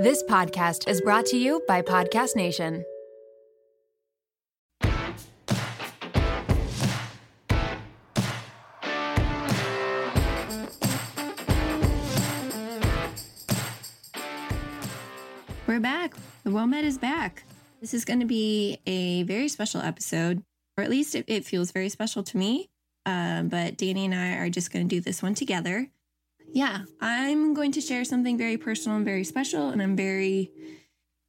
This podcast is brought to you by Podcast Nation. We're back. The WOMED is back. This is going to be a very special episode, or at least it, it feels very special to me. Um, but Dani and I are just going to do this one together. Yeah, I'm going to share something very personal and very special, and I'm very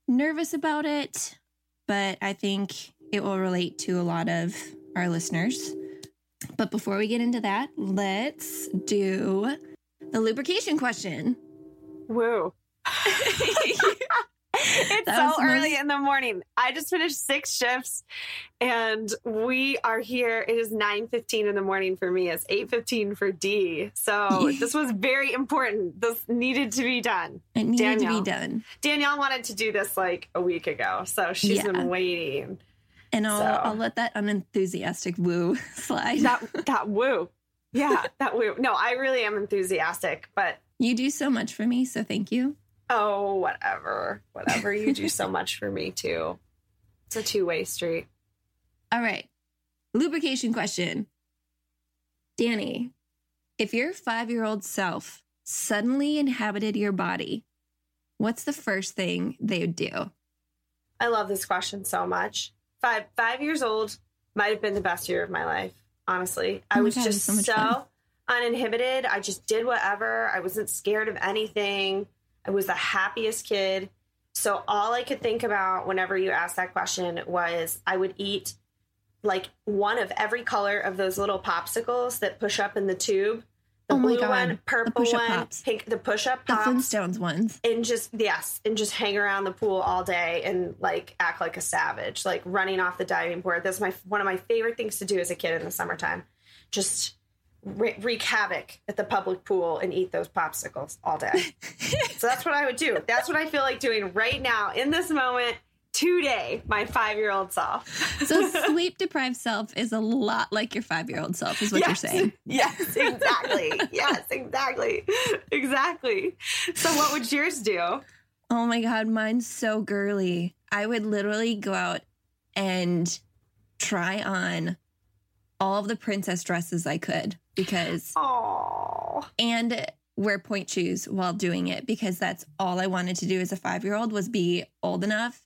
nervous about it, but I think it will relate to a lot of our listeners. But before we get into that, let's do the lubrication question. Woo. it's That so early in the morning. I just finished six shifts and we are here. It is 9.15 in the morning for me. It's 8.15 for D. So this was very important. This needed to be done. It needed to Danielle. be done. Danielle wanted to do this like a week ago. So she's Yeah. been waiting. And I'll, So- I'll let that unenthusiastic woo slide. That, that woo. Yeah, that woo. No, I really am enthusiastic, but you do so much for me, so thank you. Oh, whatever. Whatever. You do so much for me too. It's a two way street. All right. Lubrication question. Dani, if your five year old self suddenly inhabited your body, what's the first thing they would do? I love this question so much. Five five years old might have been the best year of my life. Honestly, I Oh my was God, just so so, uninhibited. I just did whatever. I wasn't scared of anything. I was the happiest kid. So all I could think about whenever you asked that question was I would eat like one of every color of those little popsicles that push up in the tube. The Oh my blue God, one, purple one, pops. pink, the push up The pops Flintstones ones. and just yes and just hang around the pool all day and like act like a savage like running off the diving board that's my one of my favorite things to do as a kid in the summertime just wre- wreak havoc at the public pool and eat those popsicles all day. So that's what i would do. That's what i feel like doing right now in this moment today my five-year-old self. So, sleep deprived self is a lot like your five year old self, is what you're saying. yes exactly. Yes exactly. Exactly. So what would yours do? Oh my God, mine's so girly. I would literally go out and try on all of the princess dresses I could because, oh and wear pointe shoes while doing it because that's all I wanted to do as a five year old was be old enough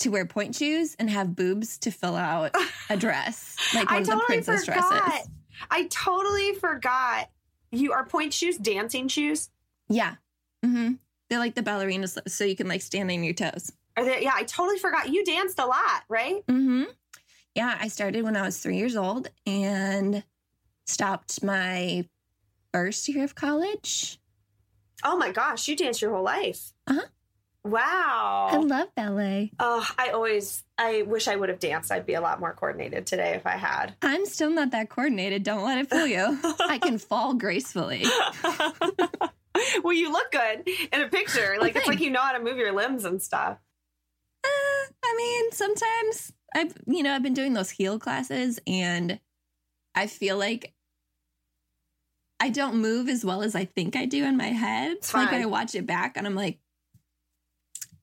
to wear pointe shoes and have boobs to fill out a dress like one I of the princess forgot. dresses. I totally forgot. You are pointe shoes, dancing shoes. Yeah. hmm They're like the ballerina slips, so you can like stand on your toes. Are they? Yeah, I totally forgot. You danced a lot, right? hmm Yeah, I started when I was three years old and stopped my first year of college. Oh my gosh, you danced your whole life. Uh-huh. Wow. I love ballet. Oh, I always. I wish I would have danced. I'd be a lot more coordinated today if I had. I'm still not that coordinated. Don't let it fool you. I can fall gracefully. well, you look good in a picture. Like it's like you know how to move your limbs and stuff. Uh, I mean, sometimes I've, you know, I've been doing those heel classes and I feel like I don't move as well as I think I do in my head. It's Like. I watch it back and I'm like,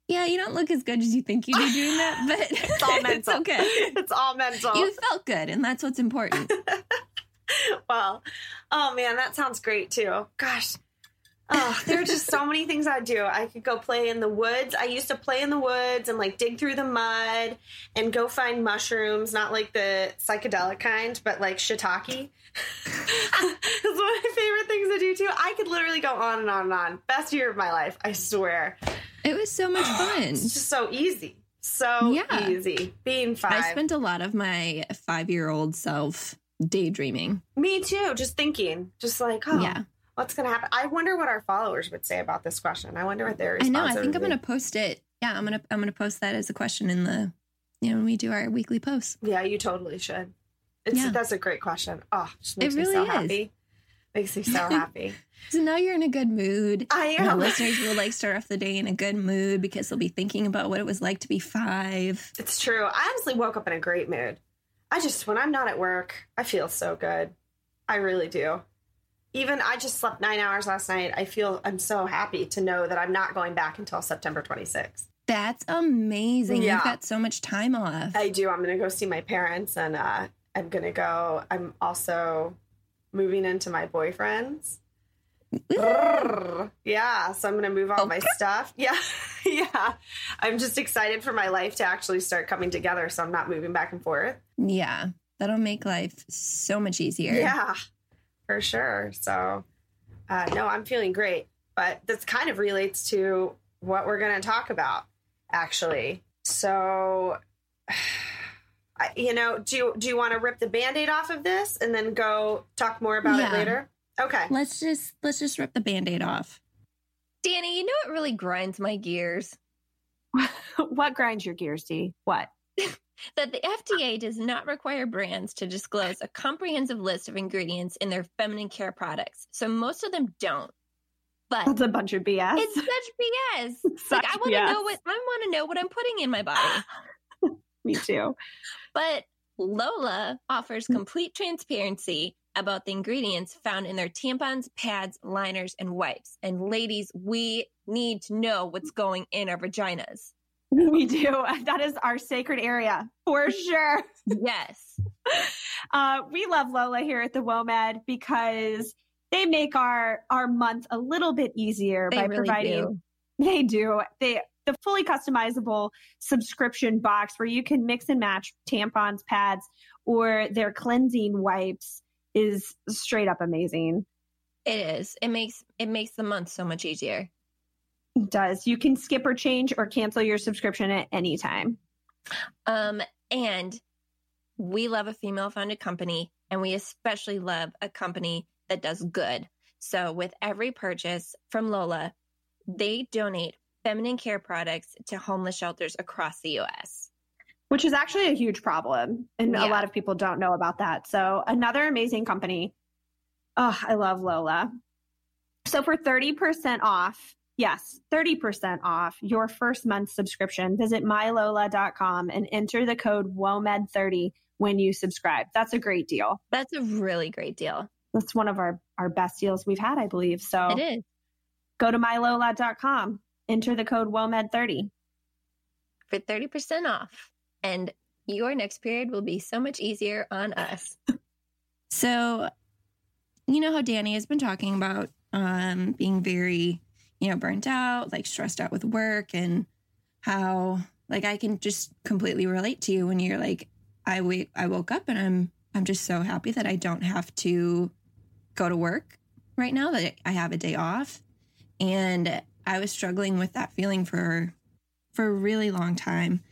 yeah, you don't look as good as you think you do doing that, but It's all it's okay. It's all mental. You felt good, and that's what's important. well, oh man, that sounds great too. Gosh. Oh, there are just so many things I'd do. I could go play in the woods. I used to play in the woods and like dig through the mud and go find mushrooms, not like the psychedelic kind, but like shiitake. That's one of my favorite things to do too. I could literally go on and on and on. Best year of my life, I swear. It was so much fun. It's just so easy. So Yeah. easy. Being five. I spent a lot of my five year old self daydreaming. Me too, just thinking. Just like, oh, Yeah. What's going to happen? I wonder what our followers would say about this question. I wonder what their I know. I think I'm going to post it. Yeah, I'm gonna I'm gonna post that as a question in the you know when we do our weekly posts. Yeah, you totally should. It's Yeah. that's a great question. Oh, just makes It me so really is. happy. Makes me so happy. So now you're in a good mood. I And am. listeners will like start off the day in a good mood because they'll be thinking about what it was like to be five. It's true. I honestly woke up in a great mood. I just when I'm not at work, I feel so good. I really do. Even I just slept nine hours last night. I feel I'm so happy to know that I'm not going back until September 26th. That's amazing. Yeah. You've got so much time off. I do. I'm going to go see my parents and uh, I'm going to go. I'm also moving into my boyfriend's. Yeah, so I'm going to move all my stuff. Yeah. yeah. I'm just excited for my life to actually start coming together so I'm not moving back and forth. yeah. That'll make life so much easier. Yeah, for sure. So, uh, no, I'm feeling great. But this kind of relates to what we're going to talk about, actually. So, I, you know, do you, do you want to rip the band-aid off of this and then go talk more about Yeah. it later? Okay. Let's just let's just rip the band-aid off. Dani, you know what really grinds my gears? what grinds your gears, D? What? That the FDA does not require brands to disclose a comprehensive list of ingredients in their feminine care products. So most of them don't. But That's a bunch of BS. it's such BS. like Such I want to know what I want to know what I'm putting in my body. Me too. But Lola offers mm. complete transparency about the ingredients found in their tampons, pads, liners, and wipes. And ladies, we need to know what's mm. going in our vaginas. We do. That is our sacred area for sure. Yes. Uh, we love Lola here at the WOMED because they make our our month a little bit easier They by really providing do. They do. They the fully customizable subscription box where you can mix and match tampons, pads, or their cleansing wipes is straight up amazing. It is. It makes it makes the month so much easier. Does. You can skip or change or cancel your subscription at any time. Um, and we love a female founded company, and we especially love a company that does good. So, with every purchase from Lola, they donate feminine care products to homeless shelters across the US. which is actually a huge problem. And Yeah. a lot of people don't know about that. So, another amazing company. Oh, I love Lola. So, for 30% off, yes, 30% off your first month subscription, visit mylola.com and enter the code WOMED30 when you subscribe. That's a great deal. That's a really great deal. That's one of our, our best deals we've had, I believe. So, It is go to mylola.com, enter the code WOMED30. for 30% off. And your next period will be so much easier on us. So, you know how Dani has been talking about um, being very, you know, burnt out, like stressed out with work, and how like I can just completely relate to you when you're like, I wake, I woke up and I'm, I'm just so happy that I don't have to go to work right now. That I have a day off, and I was struggling with that feeling for, for a really long time,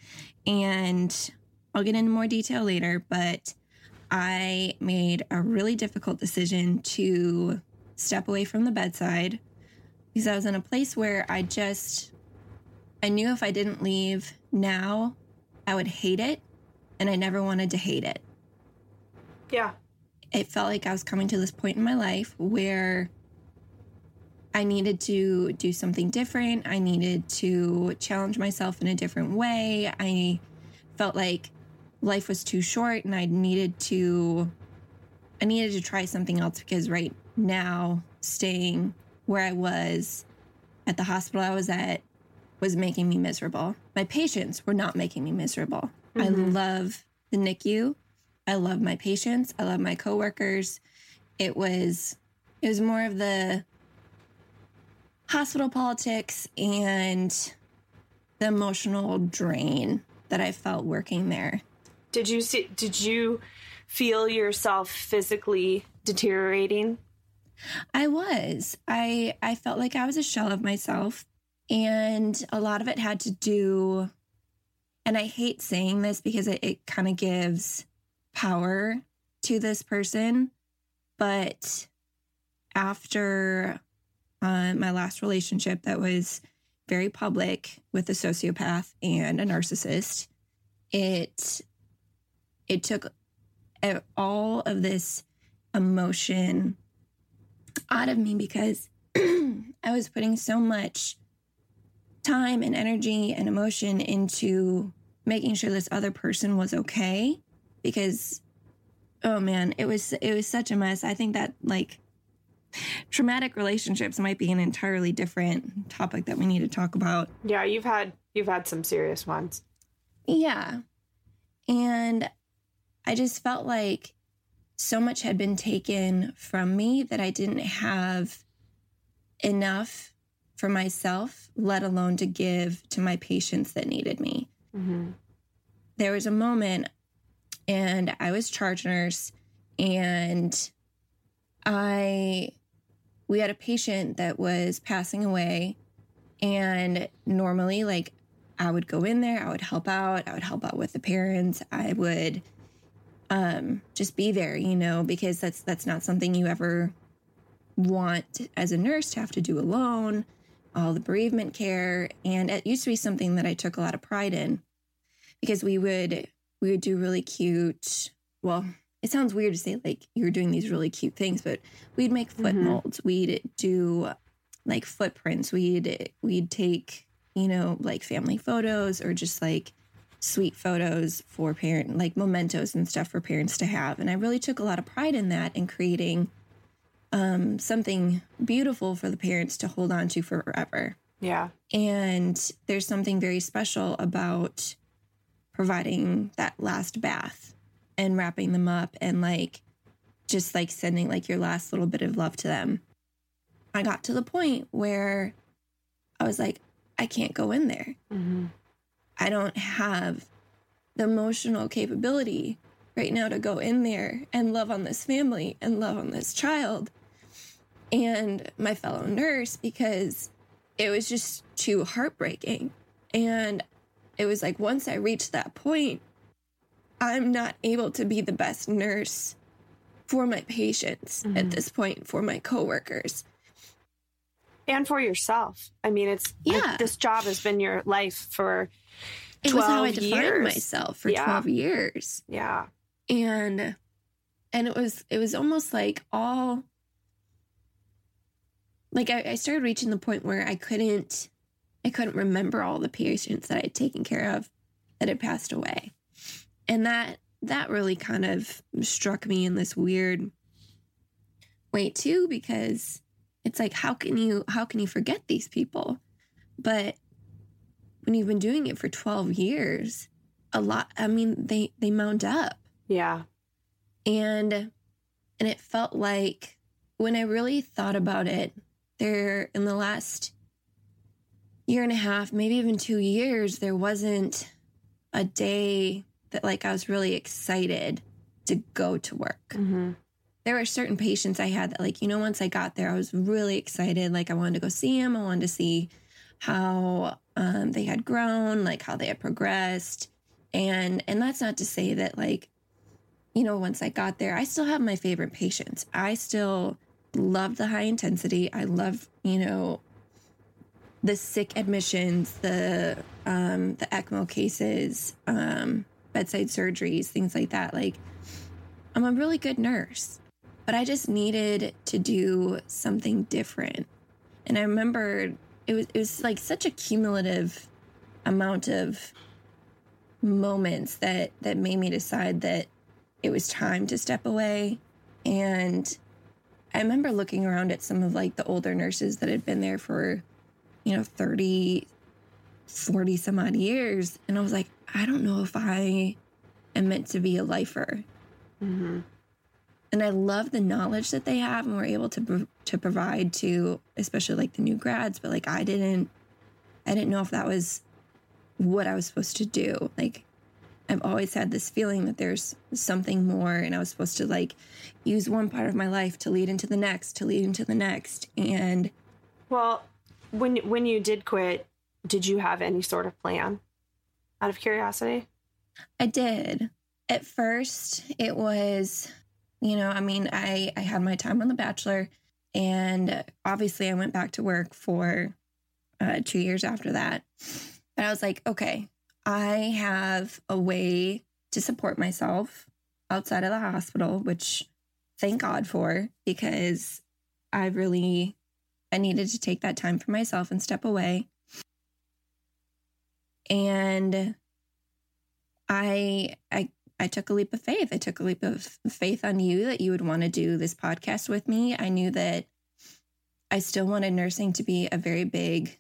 and I'll get into more detail later, but. I made a really difficult decision to step away from the bedside because I was in a place where I just I knew if I didn't leave now, I would hate it and I never wanted to hate it. Yeah. It felt like I was coming to this point in my life where I needed to do something different. I needed to challenge myself in a different way. I felt like life was too short and I needed to I needed to try something else because right now staying where I was at the hospital I was at was making me miserable. My patients were not making me miserable. I Mhm. love the NICU. I love my patients. I love my coworkers. It was it was more of the hospital politics and the emotional drain that I felt working there. Did you see? Did you feel yourself physically deteriorating? I was. I I felt like I was a shell of myself and a lot of it had to do and I hate saying this because it, it kind of gives power to this person, but after uh, my last relationship that was very public with a sociopath and a narcissist, it it took all of this emotion out of me because I was putting so much time and energy and emotion into making sure this other person was okay because oh man it was it was such a mess i think that like traumatic relationships might be an entirely different topic that we need to talk about. Yeah, you've had you've had some serious ones. Yeah. And I just felt like so much had been taken from me that I didn't have enough for myself, let alone to give to my patients that needed me. Mm-hmm. There was a moment, and I was charge nurse, and I, we had a patient that was passing away. And normally, like, I would go in there, I would help out, I would help out with the parents, I would um just be there, you know, because that's that's not something you ever want as a nurse to have to do alone, all the bereavement care, and it used to be something that I took a lot of pride in because we would we would do really cute, well, it sounds weird to say like you're doing these really cute things, but we'd make foot Mhm. molds. We'd do like footprints. We'd we'd take, you know, like family photos or just like sweet photos for parent like mementos and stuff for parents to have. And I really took a lot of pride in that and creating um something beautiful for the parents to hold on to forever. Yeah. And there's something very special about providing that last bath and wrapping them up and like just like sending like your last little bit of love to them. I got to the point where I was like, I can't go in there. Mm-hmm. I don't have the emotional capability right now to go in there and love on this family and love on this child and my fellow nurse because it was just too heartbreaking. And it was like once I reached that point, I'm not able to be the best nurse for my patients at Mhm. this point, for my coworkers. And for yourself. I mean, it's like, Yeah. this job has been your life for It was how I defined years. myself for Yeah. 12 years. yeah. and and it was it was almost like all like I, I started reaching the point where I couldn't I couldn't remember all the patients that I'd taken care of that had passed away. And that that really kind of struck me in this weird way too, because it's like how can you how can you forget these people? But when you've been doing it for 12 years, a lot I mean they they mount up Yeah. and and it felt like when i really thought about it there in the last year and a half maybe even two years there wasn't a day that like i was really excited to go to work Mm-hmm. there were certain patients i had that like you know once i got there i was really excited like i wanted to go see them i wanted to see how um, they had grown like how they had progressed. And and that's not to say that like you know once i got there i still have my favorite patients. I still love the high intensity. I love you know the sick admissions the um the ecmo cases um bedside surgeries things like that. Like i'm a really good nurse but i just needed to do something different. And i remember it was it was like such a cumulative amount of moments that that made me decide that it was time to step away. And i remember looking around at some of like the older nurses that had been there for you know 30 40 some odd years. And i was like i don't know if i am meant to be a lifer. Mm-hmm. And I love the knowledge that they have and we're able to to provide to especially like the new grads but like I didn't I didn't know if that was what I was supposed to do like I've always had this feeling that there's something more and I was supposed to like use one part of my life to lead into the next to lead into the next and Well, when when you did quit, did you have any sort of plan? Out of curiosity. I did. At first, it was, you know, I mean, I I had my time on The Bachelor, and obviously, I went back to work for uh, two years after that. But I was like, okay, I have a way to support myself outside of the hospital, which thank God for because I really I needed to take that time for myself and step away. And I I I took a leap of faith. I took a leap of faith on you that you would want to do this podcast with me. I knew that I still wanted nursing to be a very big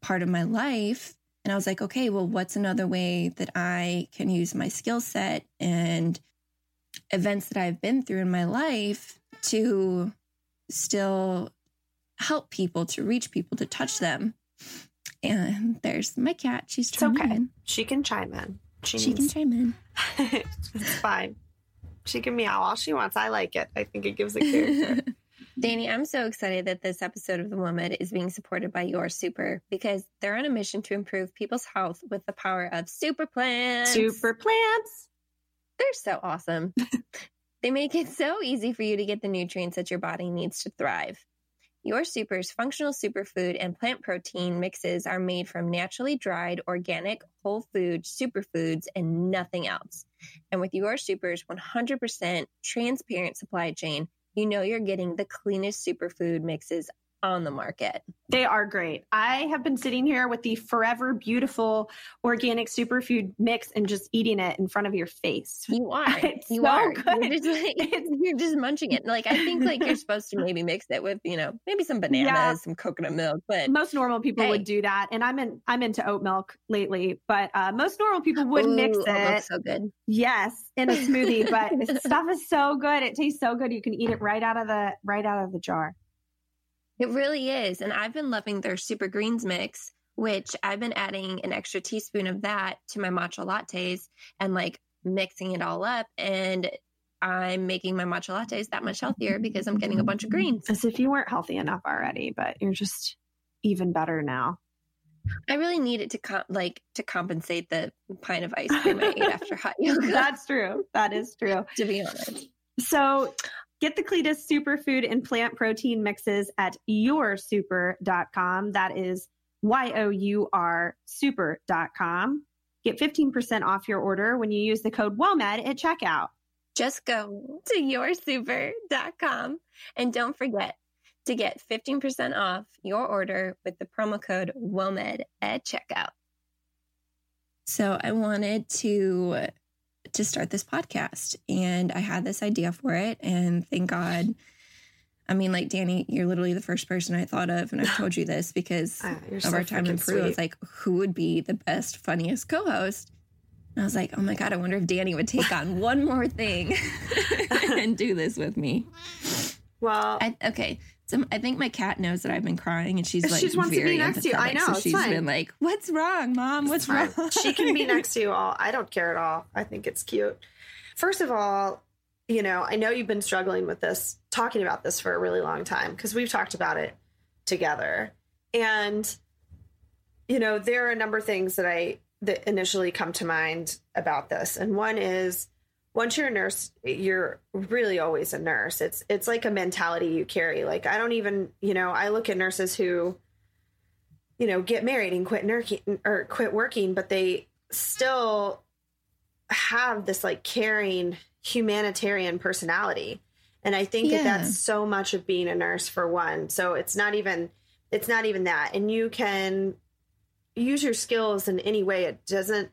part of my life. And I was like, okay, well, what's another way that I can use my skill set and events that I've been through in my life to still help people, to reach people, to touch them? And there's my cat. She's It's chiming okay. in. She can chime in. She, She can needs- chime in. it's fine. She can meow all she wants. I like it. I think it gives a character. Dani, I'm so excited that this episode of The WoMed is being supported by Your Super because they're on a mission to improve people's health with the power of super plants. Super plants. They're so awesome. they make it so easy for you to get the nutrients that your body needs to thrive. Your Super's functional superfood and plant protein mixes are made from naturally dried, organic, whole food superfoods and nothing else. And with Your Super's 100% transparent supply chain, you know you're getting the cleanest superfood mixes on the market. They are great. I have been sitting here with the forever beautiful organic superfood mix and just eating it in front of your face. You are. It's you so are. good. You're just, like, you're just munching it. Like I think like you're supposed to maybe mix it with, you know, maybe some bananas, Yeah. some coconut milk, but Most normal people Hey. would do that, and I'm in. I'm into oat milk lately, but uh, most normal people would mix Ooh, oh, it. so good. Yes, in a smoothie, but stuff is so good. It tastes so good. You can eat it right out of the right out of the jar. It really is. And I've been loving their super greens mix, which I've been adding an extra teaspoon of that to my matcha lattes and like mixing it all up. And I'm making my matcha lattes that much healthier because I'm getting a bunch of greens. As if you weren't healthy enough already, but you're just even better now. I really need it to com- like to compensate the pint of ice cream I ate after hot yoga. That's true. That is true. to be honest. So get the cleanest superfood and plant protein mixes at yoursuper.com. That is Y O U R super.com. Get 15% off your order when you use the code WOMED at checkout. Just go to yoursuper.com and don't forget to get 15% off your order with the promo code WOMED at checkout. So I wanted to to start this podcast and I had this idea for it and thank God. I mean like Dani you're literally the first person I thought of and I've told you this because you're of so our time in Peru I was like who would be the best funniest co-host? And I was like oh my god I wonder if Dani would take on one more thing and do this with me. Well, I, okay so I think my cat knows that I've been crying and she's like she wants to be next to you. I know, so she's fine. been like what's wrong mom what's wrong she can be next to you all. I don't care at all. I think it's cute. First of all, you know, I know you've been struggling with this, talking about this for a really long time because we've talked about it together. And, you know, there are a number of things that I that initially come to mind about this. And one is once you're a nurse, you're really always a nurse. It's it's like a mentality you carry. Like I don't even, you know, I look at nurses who you know, get married and quit working or quit working, but they still have this like caring humanitarian personality. And I think Yeah. that that's so much of being a nurse for one. So it's not even it's not even that. And you can use your skills in any way. It doesn't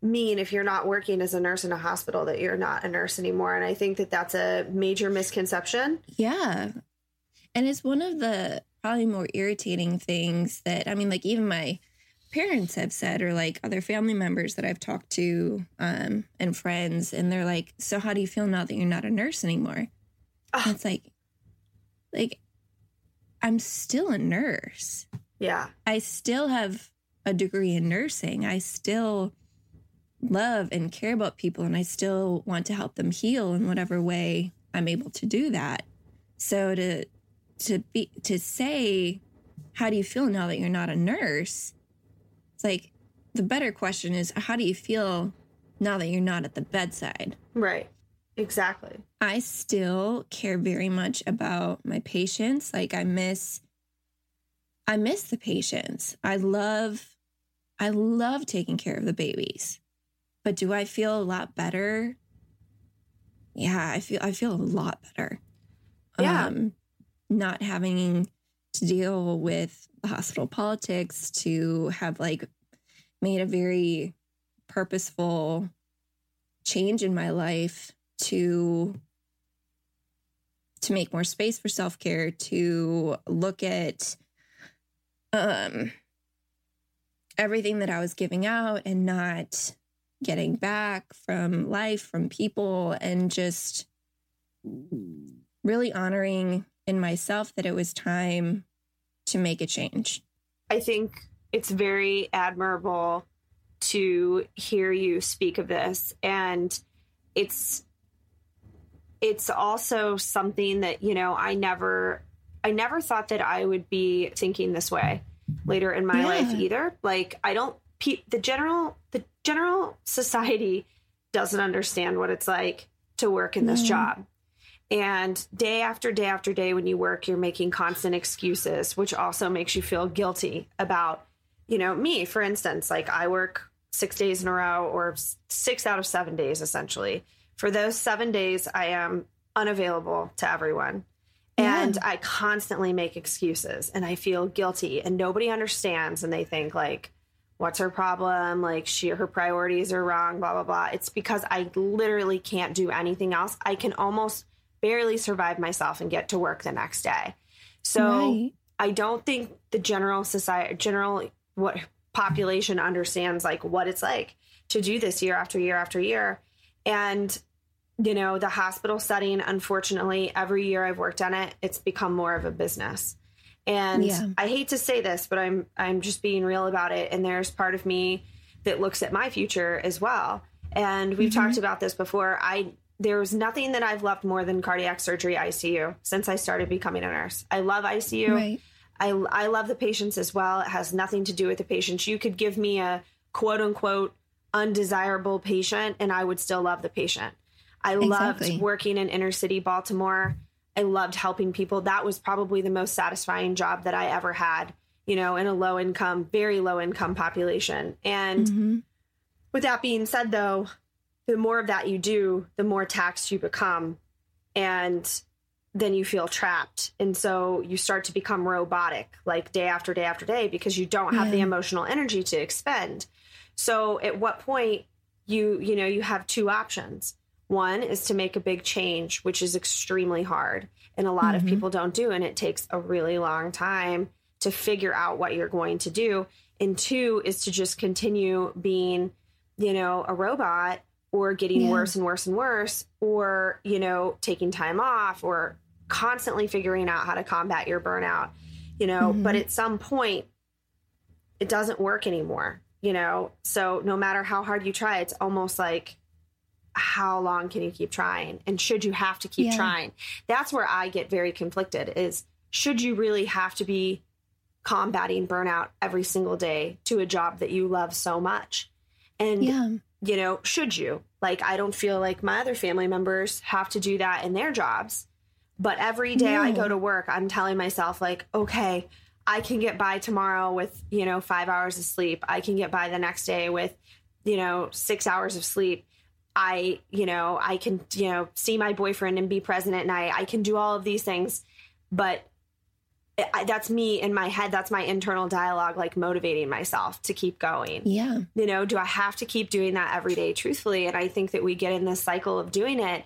mean if you're not working as a nurse in a hospital that you're not a nurse anymore. And I think that that's a major misconception. Yeah. And it's one of the probably more irritating things that, I mean, like even my parents have said, or like other family members that I've talked to um, and friends, and they're like, So how do you feel now that you're not a nurse anymore? Ah. It's like, like, I'm still a nurse. Yeah. I still have a degree in nursing. I still love and care about people and I still want to help them heal in whatever way I'm able to do that. So to to be to say how do you feel now that you're not a nurse? It's like the better question is how do you feel now that you're not at the bedside? Right. Exactly. I still care very much about my patients. Like I miss I miss the patients. I love I love taking care of the babies. But do I feel a lot better? Yeah, I feel I feel a lot better. Yeah. Um not having to deal with hospital politics to have like made a very purposeful change in my life to to make more space for self-care, to look at um everything that I was giving out and not getting back from life, from people, and just really honoring in myself that it was time to make a change. I think it's very admirable to hear you speak of this and it's it's also something that you know I never I never thought that I would be thinking this way later in my Yeah. life either like I don't pe- the general the general society doesn't understand what it's like to work in this No. job and day after day after day when you work you're making constant excuses which also makes you feel guilty about you know me for instance like i work six days in a row or six out of seven days essentially for those seven days i am unavailable to everyone and Yeah. i constantly make excuses and i feel guilty and nobody understands and they think like what's her problem like she her priorities are wrong blah blah blah it's because i literally can't do anything else i can almost barely survive myself and get to work the next day so Right. I don't think the general society, general what population understands like what it's like to do this year after year after year. And, you know, the hospital setting, unfortunately, every year I've worked on it, it's become more of a business. And Yeah. I hate to say this, but I'm I'm just being real about it. And there's part of me that looks at my future as well. And we've Mhm. talked about this before. I there was nothing that I've loved more than cardiac surgery ICU since I started becoming a nurse. I love ICU. Right. I, I love the patients as well. It has nothing to do with the patients. You could give me a quote unquote undesirable patient and I would still love the patient. I Exactly. loved working in inner city Baltimore. I loved helping people. That was probably the most satisfying job that I ever had, you know, in a low income, very low income population. And Mhm. with that being said, though, the more of that you do, the more taxed you become. And then you feel trapped. And so you start to become robotic, like day after day after day, because you don't have the emotional energy to expend. So at what point you, you know, you have two options. One is to make a big change, which is extremely hard. And a lot of Mhm. people don't do. And it takes a really long time to figure out what you're going to do. And two is to just continue being, you know, a robot or getting Yeah. worse and worse and worse, or, you know, taking time off or constantly figuring out how to combat your burnout, you know. Mhm. But at some point, it doesn't work anymore, you know. So no matter how hard you try, it's almost like, how long can you keep trying? And should you have to keep Yeah. trying? That's where I get very conflicted is should you really have to be combating burnout every single day to a job that you love so much? And Yeah. you know, should you? Like, I don't feel like my other family members have to do that in their jobs. But every day I go to work, I'm telling myself, like, okay, I can get by tomorrow with, you know, five hours of sleep. I can get by the next day with, you know, six hours of sleep. I, you know, I can, you know, see my boyfriend and be present at night. I can do all of these things. But I, that's me in my head. That's my internal dialogue, like motivating myself to keep going Yeah. you know, do I have to keep doing that every day truthfully? And I think that we get in this cycle of doing it,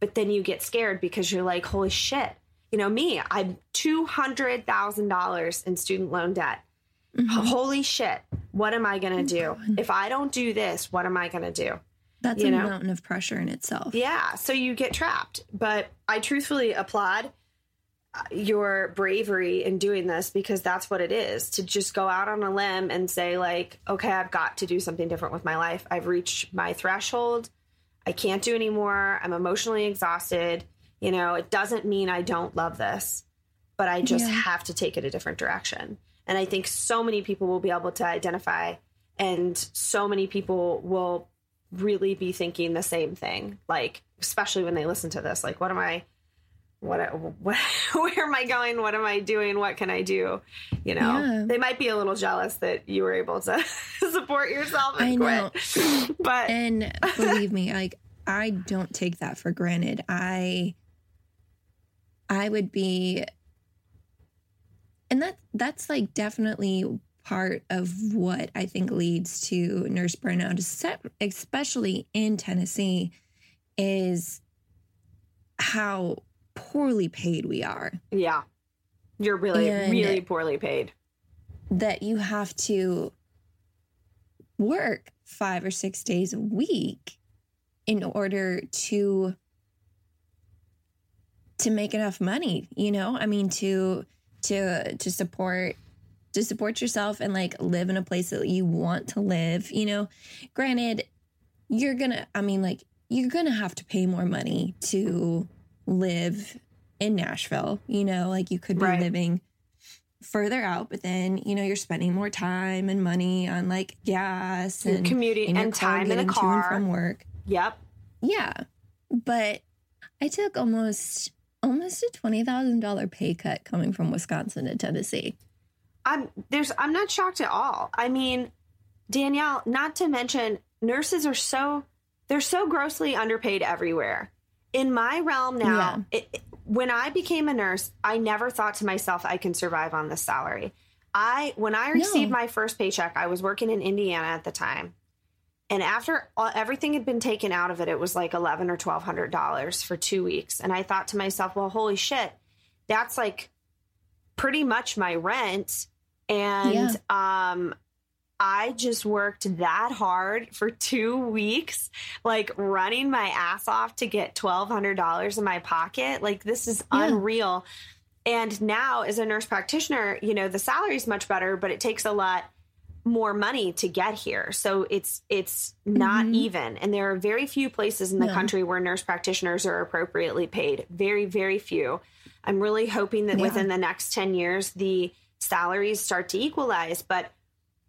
but then you get scared because you're like, holy shit. You know, me, I'm $200,000 in student loan debt. Mhm. Holy shit. What am I going to do? God. If I don't do this, what am I going to do? That's you a know? mountain of pressure in itself. Yeah. So you get trapped. But I truthfully applaud uh, your bravery in doing this because that's what it is to just go out on a limb and say, like, okay, I've got to do something different with my life. I've reached my threshold. I can't do anymore. I'm emotionally exhausted. You know, it doesn't mean I don't love this, but I just Yeah. have to take it a different direction. And I think so many people will be able to identify, and so many people will really be thinking the same thing. Like, especially when they listen to this, like, what am I, what, what, where am I going? What am I doing? What can I do? You know, Yeah. they might be a little jealous that you were able to support yourself and I know. quit. But And believe me, like I don't take that for granted. I I would be and that that's like definitely part of what I think leads to nurse burnout, especially in Tennessee, is how poorly paid we are. Yeah. You're really, And- really poorly paid. That you have to work five or six days a week in order to to make enough money you know i mean to to to support to support yourself and like live in a place that you want to live you know granted you're gonna i mean like you're gonna have to pay more money to live in nashville you know like you could be Right. living further out but then you know you're spending more time and money on like gas and commuting in your and time in a and car. from work Yep. yeah but i took almost almost a $20000 pay cut coming from wisconsin to tennessee I'm there's I'm not shocked at all. I mean, Danielle, not to mention nurses are so they're so grossly underpaid everywhere. In my realm now, it, it- when I became a nurse, I never thought to myself I can survive on this salary. I when I received No. my first paycheck, I was working in Indiana at the time. And after all, everything had been taken out of it, it was like eleven or twelve hundred dollars for two weeks. And I thought to myself, well, holy shit, that's like pretty much my rent. And um I just worked that hard for two weeks, like running my ass off to get twelve hundred dollars in my pocket. Like this is Yeah. unreal. And now as a nurse practitioner, you know, the salary is much better, but it takes a lot more money to get here. So it's it's not Mhm. even. And there are very few places in the No. country where nurse practitioners are appropriately paid. Very, very few. I'm really hoping that Yeah. within the next 10 years the salaries start to equalize, but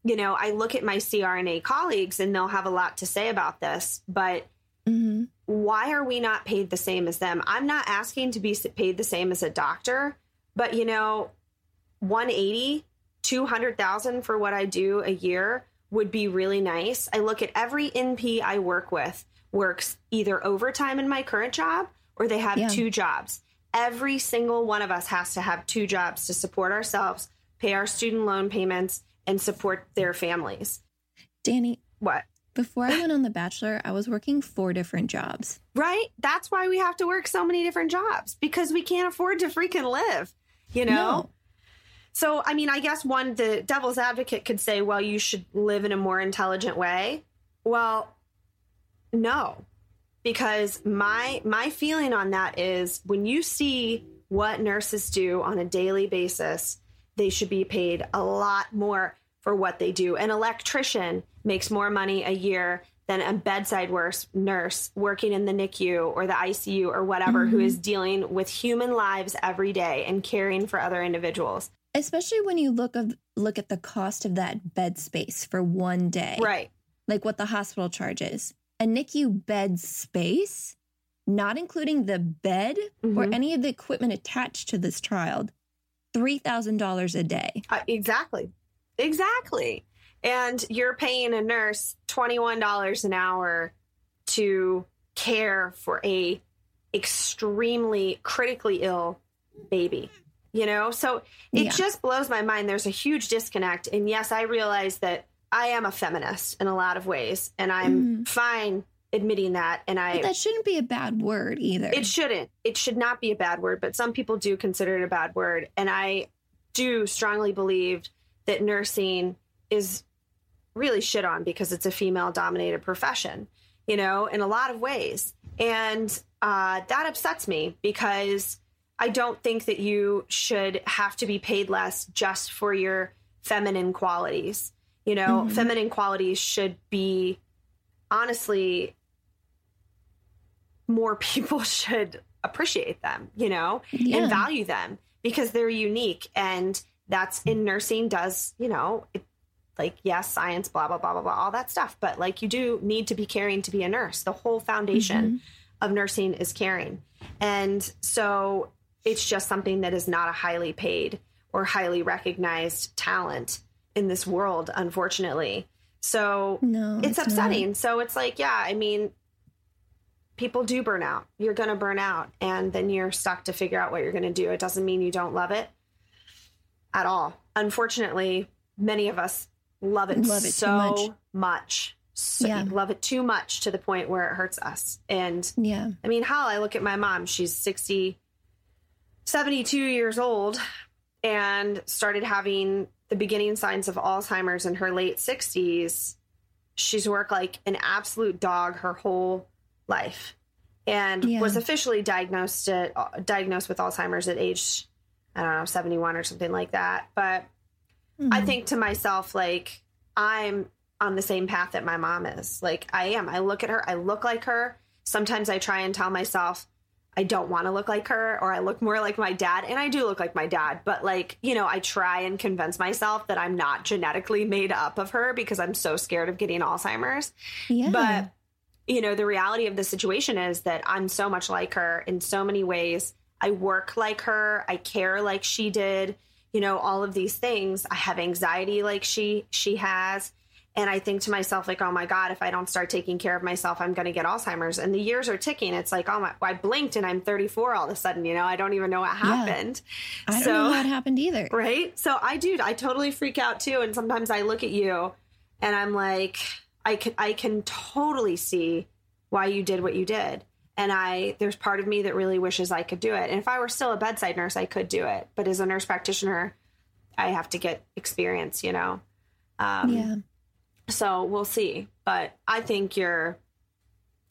you know, I look at my CRNA colleagues and they'll have a lot to say about this, but mm-hmm. why are we not paid the same as them? I'm not asking to be paid the same as a doctor, but you know, 180, 200,000 for what I do a year would be really nice. I look at every NP I work with works either overtime in my current job or they have Yeah. two jobs. Every single one of us has to have two jobs to support ourselves, pay our student loan payments, and support their families. dani What? before i went on the bachelor i was working four different jobs Right? That's why we have to work so many different jobs because we can't afford to freaking live, you know? No. So, I mean, I guess one, the devil's advocate could say, well, you should live in a more intelligent way. Well, no, because my my feeling on that is when you see what nurses do on a daily basis, they should be paid a lot more for what they do. An electrician makes more money a year than a bedside nurse, nurse working in the NICU or the ICU or whatever who is dealing with human lives every day and caring for other individuals. especially when you look of look at the cost of that bed space for one day Right. like what the hospital charges a nicu bed space not including the bed or Mhm. any of the equipment attached to this child $3000 a day Uh, exactly. Exactly. And you're paying a nurse $21 an hour to care for a extremely critically ill baby. You know? So it Yeah. just blows my mind there's a huge disconnect and yes, I realize that I am a feminist in a lot of ways and I'm Mhm. fine admitting that and I but that shouldn't be a bad word either it shouldn't. It should not be a bad word, but some people do consider it a bad word. And I do strongly believe that nursing is really shit on because it's a female dominated profession, you know, in a lot of ways. And uh, that upsets me because I don't think that you should have to be paid less just for your feminine qualities. You know, Mhm. feminine qualities should be honestly more people should appreciate them, you know, yeah. and value them because they're unique. And that's in nursing does, you know, it, like, yes, science, blah, blah, blah, blah, blah, all that stuff. But like, you do need to be caring to be a nurse. The whole foundation mm-hmm. of nursing is caring. And so it's just something that is not a highly paid or highly recognized talent in this world, unfortunately. So no it's not. upsetting. So it's like, yeah, I mean, people do burn out. You're going to burn out, and then you're stuck to figure out what you're going to do. It doesn't mean you don't love it at all. Unfortunately, many of us love it, Love it so much. much. So, Yeah. Love it too much to the point where it hurts us. And yeah I mean, how I look at my mom. She's 60, 72 years old and started having the beginning signs of Alzheimer's in her late 60s. She's worked like an absolute dog her whole life and Yeah. was officially diagnosed at, diagnosed with Alzheimer's at age I don't know 71 or something like that. But I Mhm. think to myself, like, I'm on the same path that my mom is. Like, I am. I look at her, I look like her. Sometimes I try and tell myself, I don't want to look like her, or I look more like my dad. And I do look like my dad, but like, you know, I try and convince myself that I'm not genetically made up of her because I'm so scared of getting Alzheimer's. yeah. But you know, the reality of the situation is that I'm so much like her in so many ways. I work like her, I care like she did, you know, all of these things. I have anxiety like she she has. And I think to myself, like, oh my God, if I don't start taking care of myself, I'm going to get Alzheimer's. And the years are ticking. It's like, oh my, I blinked and I'm 34 all of a sudden, you know, I don't even know what happened. I don't so- know how it happened either. Right. So I do. I totally freak out too. And sometimes I look at you and I'm like, I can, I can totally see why you did what you did. And I, there's part of me that really wishes I could do it. And if I were still a bedside nurse, I could do it. But as a nurse practitioner, I have to get experience, you know? Um, yeah. so we'll see. But I think you're,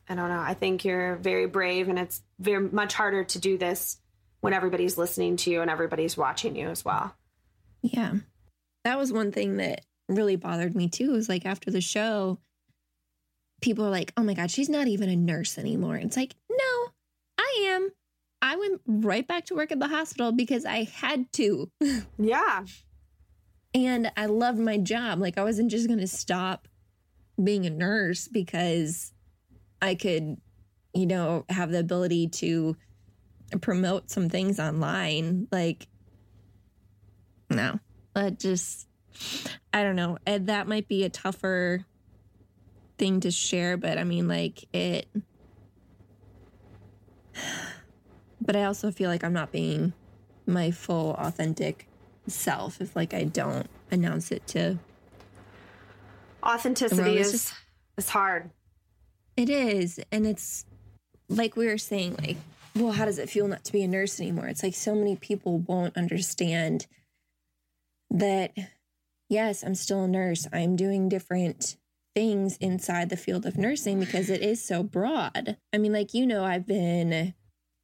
I don't know, I think you're very brave and it's very much harder to do this when everybody's listening to you and everybody's watching you as well. Yeah. That was one thing that really bothered me too. Was like after the show, people were like, oh my God, she's not even a nurse anymore. It's like, no, I am. I went right back to work at the hospital because I had to. Yeah. And I loved my job. Like I wasn't just going to stop being a nurse because I could, you know, have the ability to promote some things online. Like, no, but just, I don't know. And that might be a tougher thing to share, but I mean, like, it, but I also feel like I'm not being my full authentic self if like I don't announce it to Authenticity is just- is hard. it is and it's like we were saying like well how does it feel not to be a nurse anymore it's like so many people won't understand that yes I'm still a nurse. I'm doing different things inside the field of nursing because it is so broad. I mean like you know I've been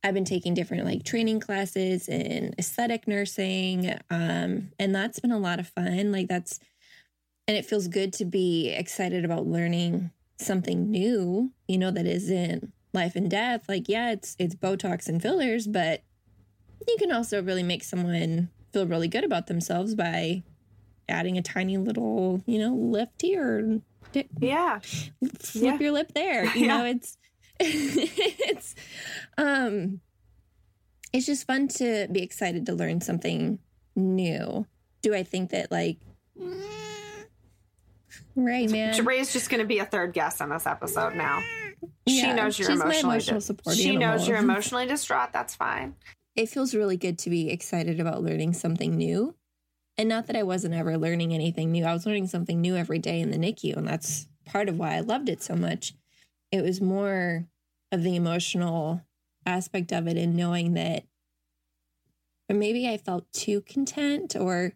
I've been taking different like training classes in aesthetic nursing um and that's been a lot of fun. Like that's and it feels good to be excited about learning something new, you know, that isn't life and death. Like, yeah, it's it's Botox and fillers, but you can also really make someone feel really good about themselves by adding a tiny little, you know, lift here, Yeah. flip Yeah. your lip there. You know, it's it's um it's just fun to be excited to learn something new. Do I think that like Right, man. Ray's just going to be a third guest on this episode now. Yeah, she knows you're she's my emotionally emotional support She knows you're emotionally distraught. That's fine. it feels really good to be excited about learning something new. And not that I wasn't ever learning anything new. I was learning something new every day in the NICU. And that's part of why I loved it so much. It was more of the emotional aspect of it and knowing that or maybe I felt too content or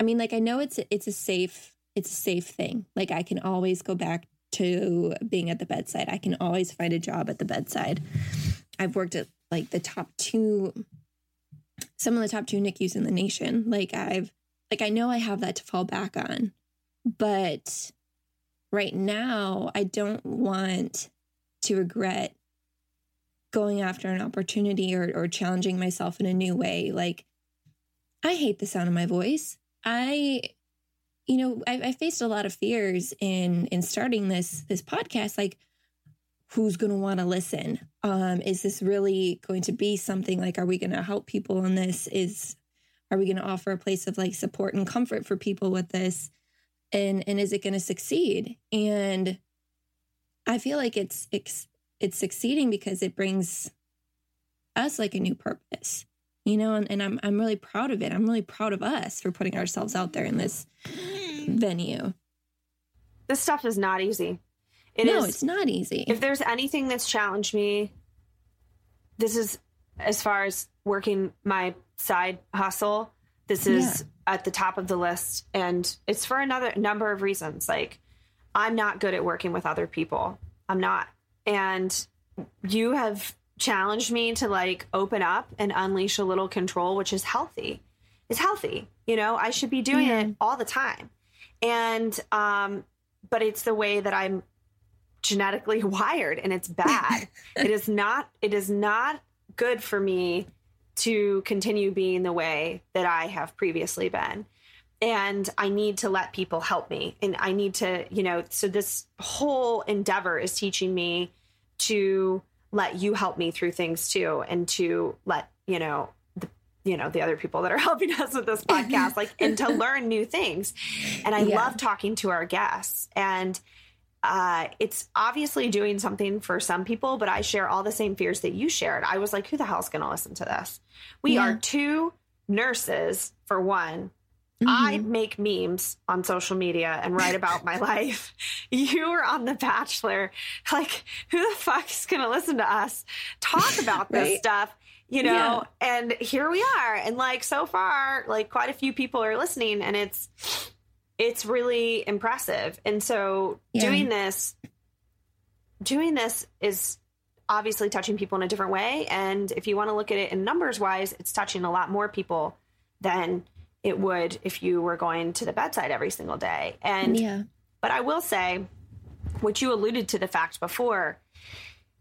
I mean like I know it's it's a safe it's a safe thing. Like I can always go back to being at the bedside. I can always find a job at the bedside. I've worked at like the top two some of the top two NICUs in the nation. Like I've like I know I have that to fall back on. But right now I don't want to regret going after an opportunity or, or challenging myself in a new way. Like I hate the sound of my voice. I you know, I, I faced a lot of fears in in starting this this podcast. Like, who's going to want to listen? Um, is this really going to be something like? Are we going to help people in this? Is are we going to offer a place of like support and comfort for people with this? And and is it going to succeed? And I feel like it's it's it's succeeding because it brings us like a new purpose you know and, and I'm, I'm really proud of it i'm really proud of us for putting ourselves out there in this mm-hmm. venue This stuff is not easy. It is. no it's not easy if there's anything that's challenged me, this is as far as working my side hustle. This is at the top of the list. And it's for another number of reasons. Like, I'm not good at working with other people. I'm not. And you have challenged me to like open up and unleash a little control, which is healthy. It's healthy. You know, I should be doing Yeah. it all the time. And, um, but it's the way that I'm genetically wired and it's bad. it is not, it is not good for me to continue being the way that I have previously been. And I need to let people help me. And I need to, you know, so this whole endeavor is teaching me to let you help me through things too and to let, you know, the, you know, the other people that are helping us with this podcast, like, and to learn new things. And I Yeah. love talking to our guests. And uh, it's obviously doing something for some people, but I share all the same fears that you shared. I was like, who the hell's going to listen to this? We Yeah. are two nurses, for one. I Mhm. make memes on social media and write about my life. You are on The Bachelor. Like, who the fuck is going to listen to us talk about this Right. stuff? You Yeah. know, and here we are. And like, so far, like, quite a few people are listening, and it's, it's really impressive. And so Yeah. doing this, doing this is obviously touching people in a different way. And if you want to look at it in numbers wise, it's touching a lot more people than it would if you were going to the bedside every single day. And yeah. but I will say, which you alluded to the fact before,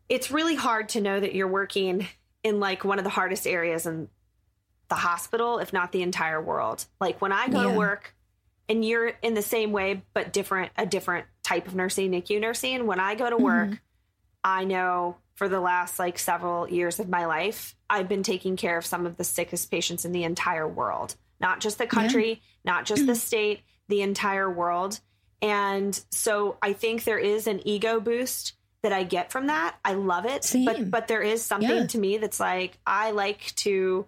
it's really hard to know that you're working in like one of the hardest areas in the hospital, if not the entire world. Like when I go Yeah. to work and you're in the same way, but different, a different type of nursing, NICU nursing, when I go to work, Mhm. I know for the last like several years of my life, I've been taking care of some of the sickest patients in the entire world, not just the country, not just the state, the entire world. And so I think there is an ego boost that I get from that. I love it. Same. But but there is something Yeah. to me that's like I like to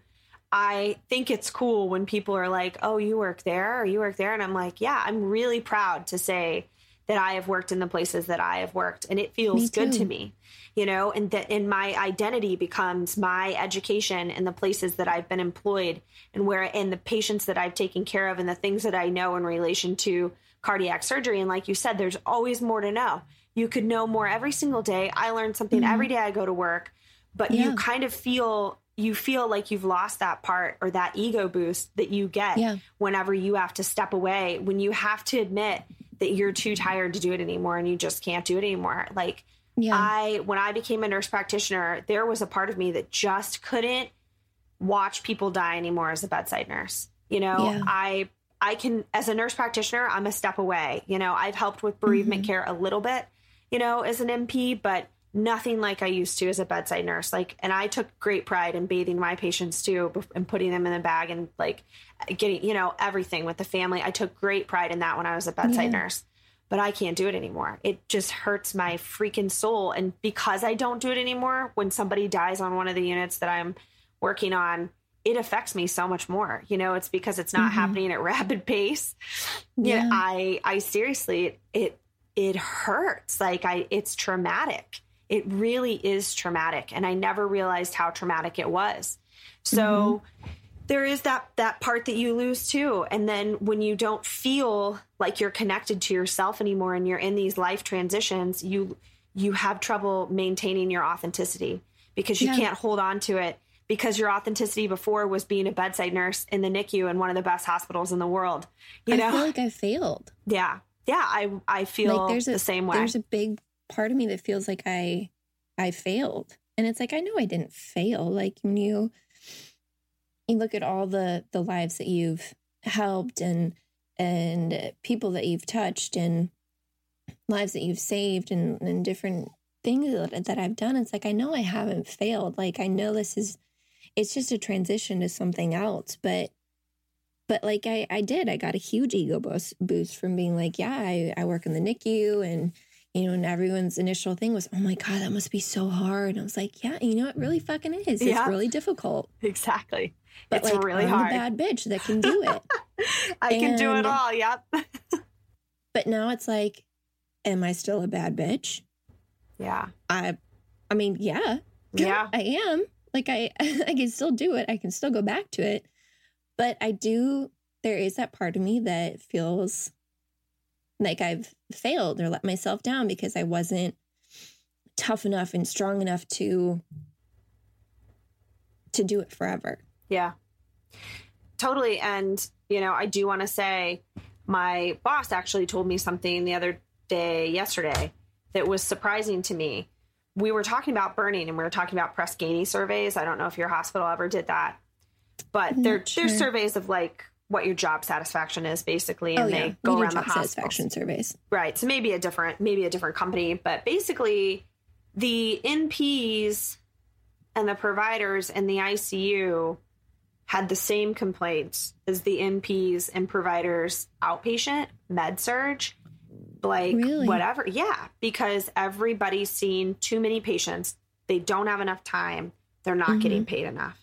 I think it's cool when people are like, "Oh, you work there or you work there." And I'm like, "Yeah, I'm really proud to say that I have worked in the places that I have worked and it feels good to me." You know, and that and my identity becomes my education and the places that I've been employed and where and the patients that I've taken care of and the things that I know in relation to cardiac surgery and like you said there's always more to know. You could know more every single day. I learn something Mhm. every day I go to work, but Yeah. you kind of feel you feel like you've lost that part or that ego boost that you get Yeah. whenever you have to step away, when you have to admit that you're too tired to do it anymore and you just can't do it anymore. Like Yeah. I when I became a nurse practitioner, there was a part of me that just couldn't watch people die anymore as a bedside nurse. You know, Yeah. I I can as a nurse practitioner, I'm a step away. You know, I've helped with bereavement Mhm. care a little bit, you know, as an NP, but nothing like I used to as a bedside nurse. Like and I took great pride in bathing my patients too and putting them in the bag and like getting, you know, everything with the family. I took great pride in that when I was a bedside Yeah. nurse but I can't do it anymore. It just hurts my freaking soul. And because I don't do it anymore, when somebody dies on one of the units that I'm working on, it affects me so much more. You know, it's because it's not Mhm. happening at rapid pace. Yeah, Yeah. I I seriously it it hurts. Like I it's traumatic. It really is traumatic. And I never realized how traumatic it was. So mm-hmm. there is that that part that you lose too and then when you don't feel like you're connected to yourself anymore and you're in these life transitions you you have trouble maintaining your authenticity because you Yeah. can't hold on to it because your authenticity before was being a bedside nurse in the NICU in one of the best hospitals in the world you I know feel like I failed. yeah yeah i i feel like there's a the same way There's a big part of me that feels like I I failed. And it's like I know I didn't fail. Like when you you look at all the the lives that you've helped and and people that you've touched and lives that you've saved and, and different things that, that I've done. It's like I know I haven't failed. Like I know this is it's just a transition to something else. But but like I, I did, I got a huge ego boost boost from being like, yeah, I, I work in the NICU and you know, and everyone's initial thing was, oh my God, that must be so hard. And I was like, yeah, you know, it really mm-hmm. fucking is. It's really difficult. exactly But it's like, really I'm hard the bad bitch that can do it. i can do it all yep but now it's like, am I still a bad bitch? yeah I, I mean, yeah, yeah I am. Like I I can still do it. I can still go back to it. But I do there is that part of me that feels like I've failed or let myself down because I wasn't tough enough and strong enough to to do it forever. Yeah. Totally. And, you know, I do want to say my boss actually told me something the other day, yesterday, that was surprising to me. We were talking about burning and we were talking about Press surveys. I don't know if your hospital ever did that, but they're, sure. they're surveys of like what your job satisfaction is basically. And oh, yeah. they go around the hospital. satisfaction surveys. Right. So maybe a different, maybe a different company, but basically the NPs and the providers in the ICU had the same complaints as the NPs and providers outpatient med surg like Really? whatever yeah because everybody's seeing too many patients they don't have enough time they're not getting mm-hmm. paid enough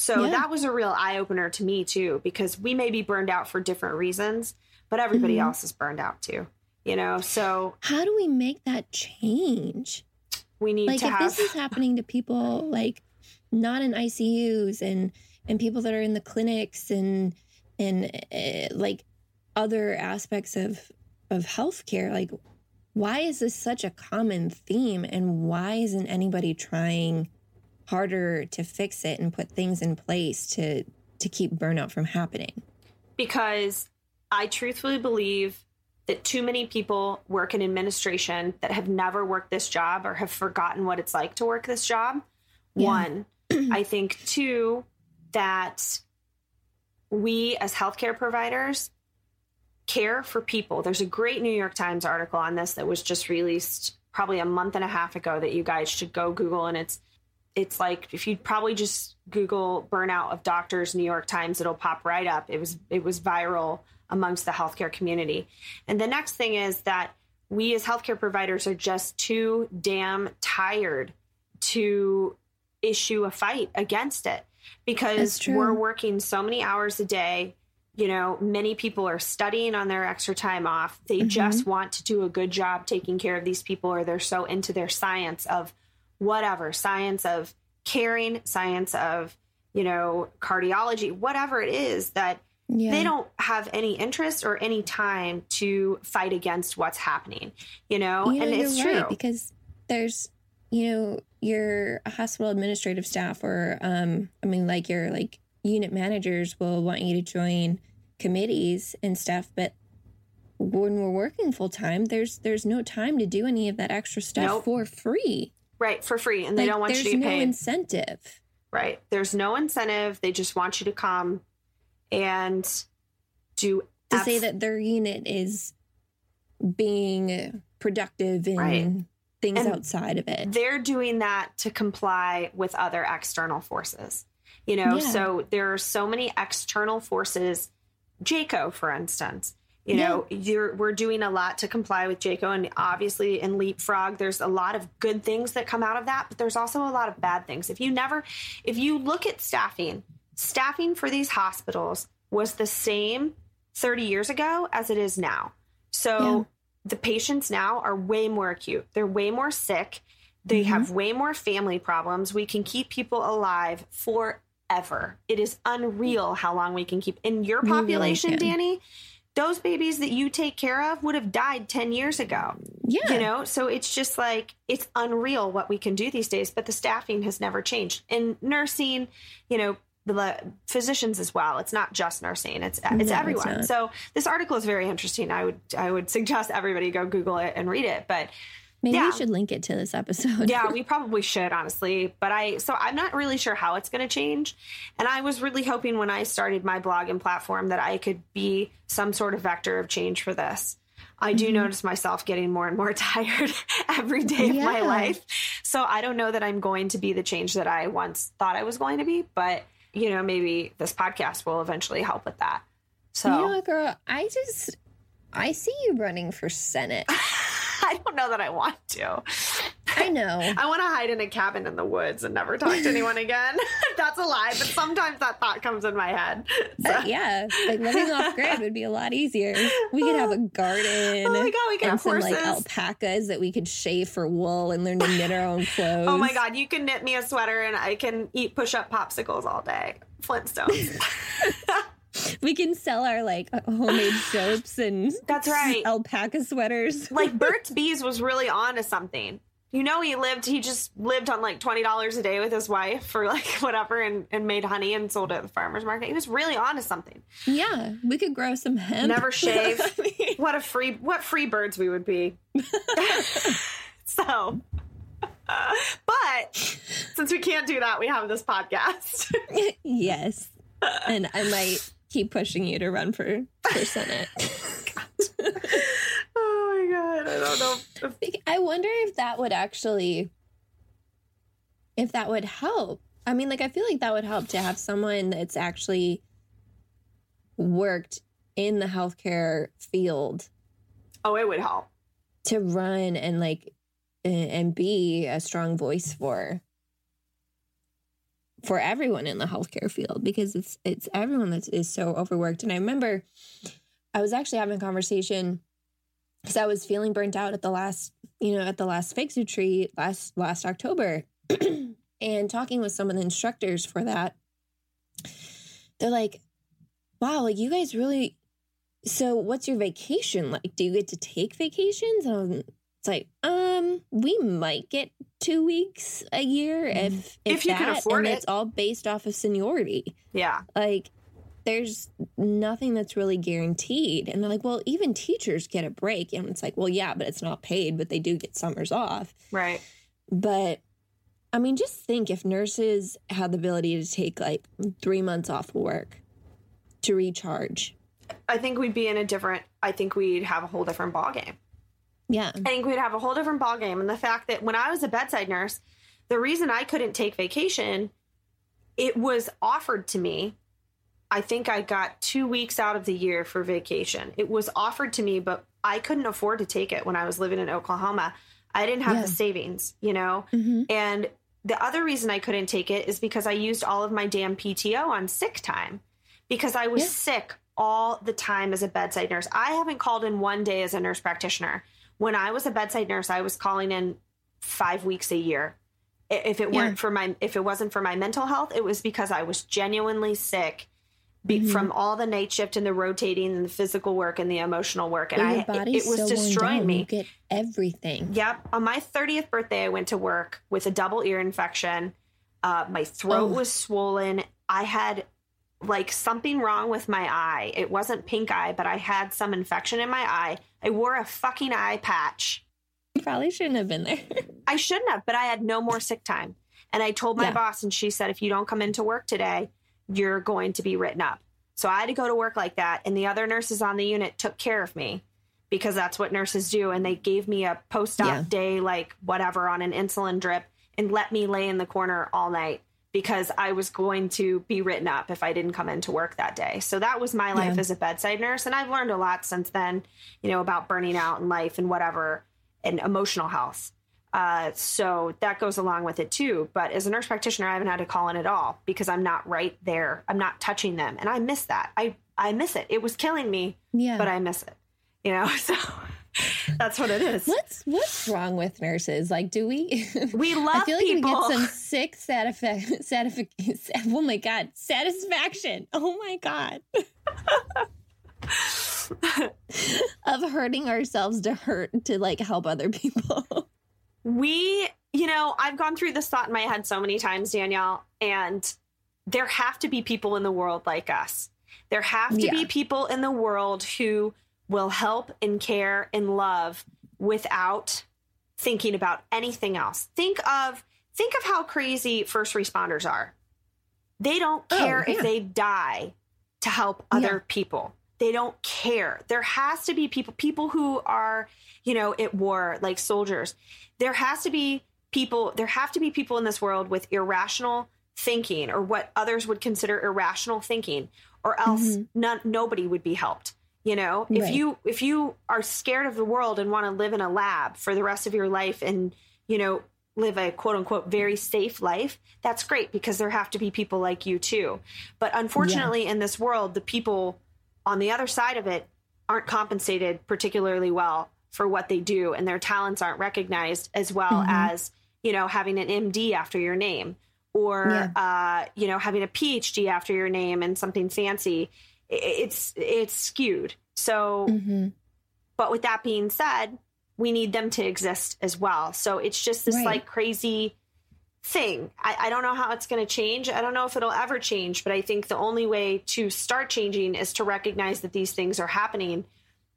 so Mm-hmm. Yeah. that was a real eye opener to me too because we may be burned out for different reasons but everybody Mhm. else is burned out too you know so How do we make that change? we need like if have this is happening to people like not in ICUs and and people that are in the clinics and and uh, like other aspects of of healthcare like why is this such a common theme and why isn't anybody trying harder to fix it and put things in place to to keep burnout from happening because I truthfully believe that too many people work in administration that have never worked this job or have forgotten what it's like to work this job. Yeah. One, I think two, that we as healthcare providers care for people. There's a great New York Times article on this that was just released probably a month and a half ago that you guys should go Google and it's it's like if you probably just Google burnout of doctors New York Times, it'll pop right up. It was it was viral amongst the healthcare community. And the next thing is that we as healthcare providers are just too damn tired to issue a fight against it because we're working so many hours a day. You know, many people are studying on their extra time off. They Mhm. just want to do a good job taking care of these people, or they're so into their science of whatever science of caring, science of, you know, cardiology, whatever it is that yeah they don't have any interest or any time to fight against what's happening, you know? You know, and it's right, true. because there's you know your hospital administrative staff or um i mean like your like unit managers will want you to join committees and stuff but when we're working full time there's there's no time to do any of that extra stuff Nope. for free right, for free. And they Like, don't want you there's to get no paid. incentive right. There's no incentive. They just want you to come and do to say that their unit is being productive in Right. things And outside of it they're doing that to comply with other external forces. You know, Yeah. so there are so many external forces. JCAHO, for instance, you know, you're we're doing a lot to comply with JCAHO, and obviously in Leapfrog, there's a lot of good things that come out of that, but there's also a lot of bad things. If you never, if you look at staffing, staffing for these hospitals was the same 30 years ago as it is now. So Yeah. the patients now are way more acute. They're way more sick. They Mhm. have way more family problems. We can keep people alive forever. It is unreal how long we can keep. In your We really population. Dani, those babies that you take care of would have died 10 years ago. yeah You know, so it's just like it's unreal what we can do these days, but the staffing has never changed. In nursing, you know, the physicians as well. It's not just nursing; it's it's No, everyone. not. so this article is very interesting. I would I would suggest everybody go Google it and read it. But maybe yeah. we should link it to this episode yeah, we probably should honestly. But I so I'm not really sure how it's going to change. And I was really hoping when I started my blog and platform that I could be some sort of vector of change for this. I do Mhm. notice myself getting more and more tired every day of my life. So I don't know that I'm going to be the change that I once thought I was going to be, but you know, maybe this podcast will eventually help with that. So You know girl? I just I see you running for Senate. I don't know that I want to. I know. I want to hide in a cabin in the woods and never talk to anyone again. that's a lie, but sometimes that thought comes in my head. So. Uh, yeah, like living off grid would be a lot easier. We could have a garden. Oh my god, we could and have some horses. like alpacas that we could shave for wool and learn to knit our own clothes. oh my god, you can knit me a sweater and I can eat push-up popsicles all day. Flintstones. We can sell our like homemade soaps and That's right. alpaca sweaters. like Burt's Bees was really on to something. You know, he lived, he just lived on like $20 a day with his wife for like whatever and, and made honey and sold it at the farmer's market. He was really on to something. Yeah, we could grow some hemp. Never shave. What a free, what free birds we would be. so, uh, but since we can't do that, we have this podcast. yes, and I might keep pushing you to run for for senate. oh my God. I don't know. If, I wonder if that would actually, if that would help. I mean, like I feel like that would help to have someone that's actually worked in the healthcare field oh, it would help. to run and like and, and be a strong voice for for everyone in the healthcare field because it's it's everyone that is so overworked. And i remember i was actually having a conversation because i was feeling burnt out at the last you know at the last fix retreat last last october. And talking with some of the instructors for that they're like wow like you guys really so what's your vacation like? Do you get to take vacations? And I'm- it's like um we might get two weeks a year if if, Mm-hmm. If you can afford and it. it's all based off of seniority Yeah. like there's nothing that's really guaranteed and they're like well even teachers get a break and it's like well yeah but it's not paid but they do get summers off Right. but i mean just think if nurses had the ability to take like three months off of work to recharge I think we'd be in a different, I think we'd have a whole different ball game. Yeah I think we'd have a whole different ball game. And the fact that when I was a bedside nurse, the reason I couldn't take vacation, it was offered to me. I think I got two weeks out of the year for vacation. It was offered to me, but I couldn't afford to take it when I was living in Oklahoma. I didn't have Yeah. the savings, you know? Mhm. And the other reason I couldn't take it is because I used all of my damn PTO on sick time because I was Yeah. sick all the time as a bedside nurse. I haven't called in one day as a nurse practitioner. When I was a bedside nurse, I was calling in five weeks a year. If it weren't Yeah. for my, if it wasn't for my mental health, it was because I was genuinely sick be, Mhm. from all the night shift and the rotating and the physical work and the emotional work. And I, it, it was so destroying down, me. You get everything. Yep. On my 30th birthday, I went to work with a double ear infection. Uh, my throat Oh. was swollen. I had like something wrong with my eye. It wasn't pink eye, but I had some infection in my eye. I wore a fucking eye patch. You probably shouldn't have been there. I shouldn't have, but I had no more sick time. And I told my Yeah. boss, and she said, if you don't come into work today, you're going to be written up. So I had to go to work like that. And the other nurses on the unit took care of me because that's what nurses do. And they gave me a post op Yeah. day, like whatever, on an insulin drip and let me lay in the corner all night because I was going to be written up if I didn't come into work that day. So that was my life Yeah. as a bedside nurse. And I've learned a lot since then, you know, about burning out in life and whatever and emotional health. Uh, so that goes along with it too. But as a nurse practitioner, I haven't had to call in at all because I'm not right there. I'm not touching them, and I miss that. I I miss it. It was killing me, yeah. but I miss it. You know, so that's what it is. what's what's wrong with nurses? Like, do we? We love I feel like people. we get some sick satisfaction. Satisfac- oh my god, satisfaction. Oh my god. of hurting ourselves to hurt to like help other people. we, you know, I've gone through this thought in my head so many times, Danielle, and there have to be people in the world like us. There have to Yeah. be people in the world who will help and care and love without thinking about anything else. Think of think of how crazy first responders are. They don't Oh, care if they die to help other people. They don't care. There has to be people people who are, you know, at war like soldiers. There has to be people there have to be people in this world with irrational thinking or what others would consider irrational thinking or else Mhm. none, nobody would be helped you know if you if you are scared of the world and want to live in a lab for the rest of your life and you know live a quote unquote very safe life, that's great because there have to be people like you too. But unfortunately, in this world, the people on the other side of it aren't compensated particularly well for what they do, and their talents aren't recognized as well Mhm. as, you know, having an MD after your name or, uh, you know, having a PhD after your name and something fancy. It's, it's skewed. So, hmm but with that being said, we need them to exist as well. So it's just this Right. like crazy thing. I, I don't know how it's going to change. I don't know if it'll ever change, but I think the only way to start changing is to recognize that these things are happening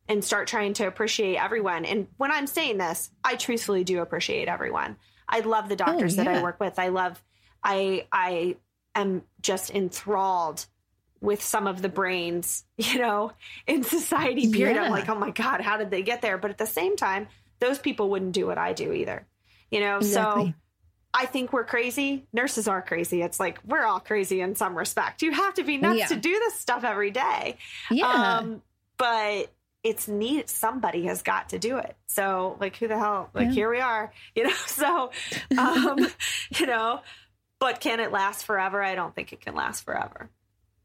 and start trying to appreciate everyone. And when I'm saying this, I truthfully do appreciate everyone. I love the doctors that I work with. I love, I, I am just enthralled with some of the brains, you know, in society, period. I'm like, oh my God, how did they get there? But at the same time, those people wouldn't do what I do either, you know? So I think we're crazy. Nurses are crazy. It's like we're all crazy in some respect. You have to be nuts Yeah. to do this stuff every day. Yeah. Um, but it's neat. Somebody has got to do it. So, like, who the hell? Like, Yeah. here we are, you know? So, um, you know, but can it last forever? I don't think it can last forever.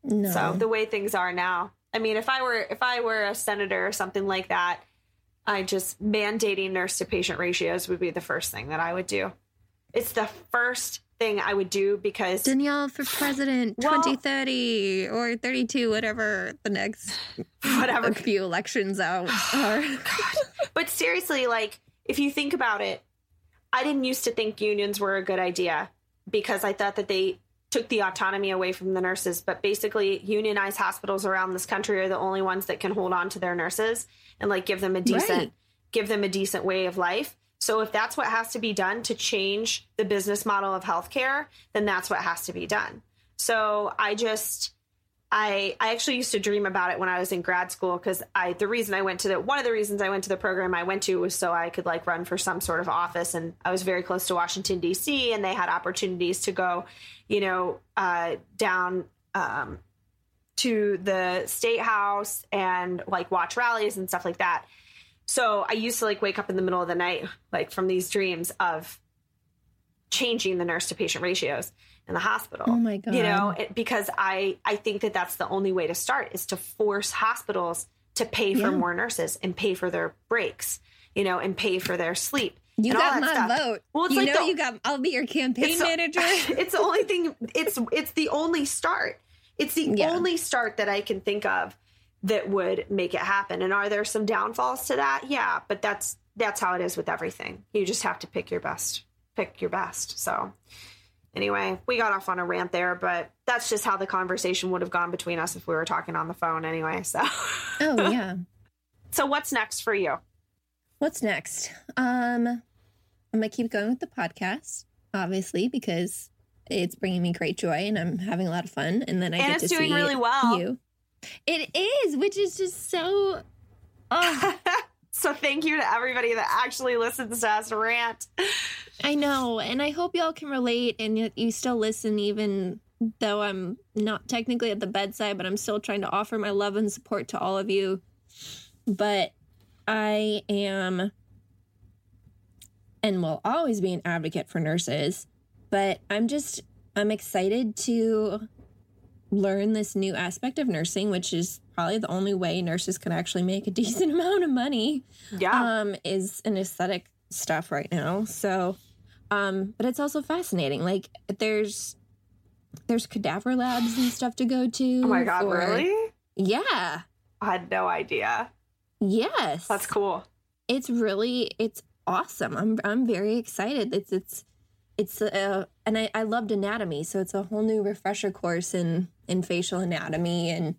No. So the way things are now, I mean, if I were if I were a senator or something like that, I just mandating nurse to patient ratios would be the first thing that I would do. It's the first thing I would do because Danielle for president Well- 2030 or 32, whatever the next whatever. few elections out are. But seriously, like if you think about it, I didn't used to think unions were a good idea because I thought that they took the autonomy away from the nurses. But basically, unionized hospitals around this country are the only ones that can hold on to their nurses and like give them a decent Right. give them a decent way of life. So if that's what has to be done to change the business model of healthcare, then that's what has to be done. So I just I I actually used to dream about it when I was in grad school because I the reason I went to the one of the reasons I went to the program I went to was so I could like run for some sort of office and I was very close to Washington D.C. and they had opportunities to go, you know, uh, down um, to the state house and like watch rallies and stuff like that. So I used to like wake up in the middle of the night like from these dreams of changing the nurse to patient ratios in the hospital Oh my God. you know it, because i i think that that's the only way to start is to force hospitals to pay for Yeah. more nurses and pay for their breaks you know and pay for their sleep You got my stuff. vote. Well, it's you like know the- you got. I'll be your campaign It's manager. it's the only thing it's it's the only start it's the Yeah. only start that i can think of that would make it happen and are there some downfalls to that yeah but that's that's how it is with everything you just have to pick your best pick your best so anyway we got off on a rant there but that's just how the conversation would have gone between us if we were talking on the phone anyway so oh yeah. so what's next for you What's next? Um, I'm gonna keep going with the podcast, obviously, because it's bringing me great joy and I'm having a lot of fun. And then I And get it's to doing see really well. You. It is, which is just so. Oh, so thank you to everybody that actually listens to us rant I know, and I hope y'all can relate and you, you still listen, even though I'm not technically at the bedside, but I'm still trying to offer my love and support to all of you. But I am and will always be an advocate for nurses, but I'm just I'm excited to learn this new aspect of nursing, which is probably the only way nurses can actually make a decent amount of money yeah um is an aesthetic stuff right now so um but it's also fascinating like there's there's cadaver labs and stuff to go to oh my god really? Yeah. I had no idea. Yes. That's cool. It's really it's awesome. I'm i'm very excited. It's it's it's uh and I, I loved anatomy so it's a whole new refresher course in in facial anatomy and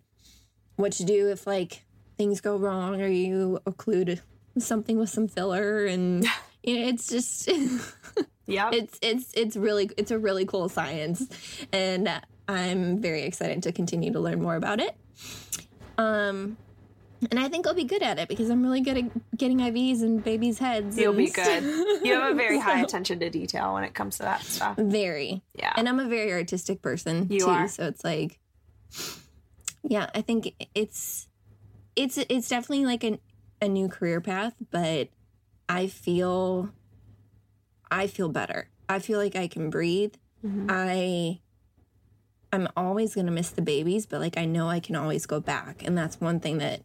what to do if like things go wrong or you occlude something with some filler and it's just yeah it's it's it's really it's a really cool science and i'm very excited to continue to learn more about it um and i think i'll be good at it because i'm really good at getting ivs in babies heads You'll be good. You have a very high attention to detail when it comes to that stuff. very Yeah. and i'm a very artistic person You too are. so it's like yeah i think it's it's it's definitely like an, a new career path but i feel i feel better I feel like I can breathe. Mhm. I I'm always going to miss the babies, but like I know I can always go back. And that's one thing that